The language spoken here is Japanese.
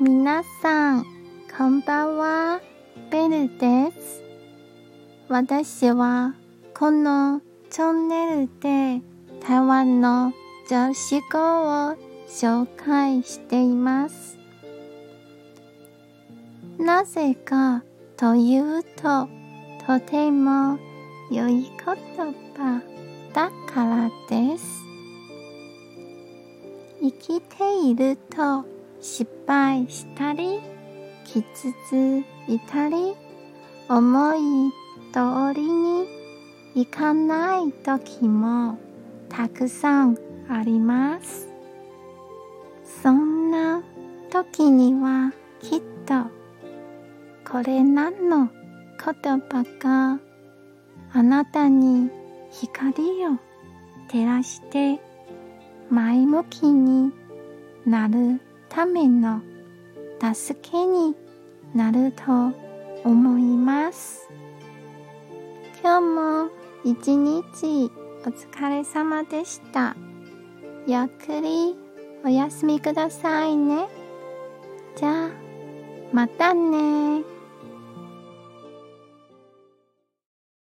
皆さん、こんばんは。ベルです。私はこのチャンネルで台湾の女子語を紹介しています。なぜかというと、とても良い言葉だからです。生きていると失敗したり、きつついたり、思い通りにいかない時もたくさんあります。そんな時にはきっとこれ何の言葉かあなたに光を照らして前向きになるための助けになると思います。今日も一日お疲れ様でした。ゆっくりお休みくださいね。じゃあ、またね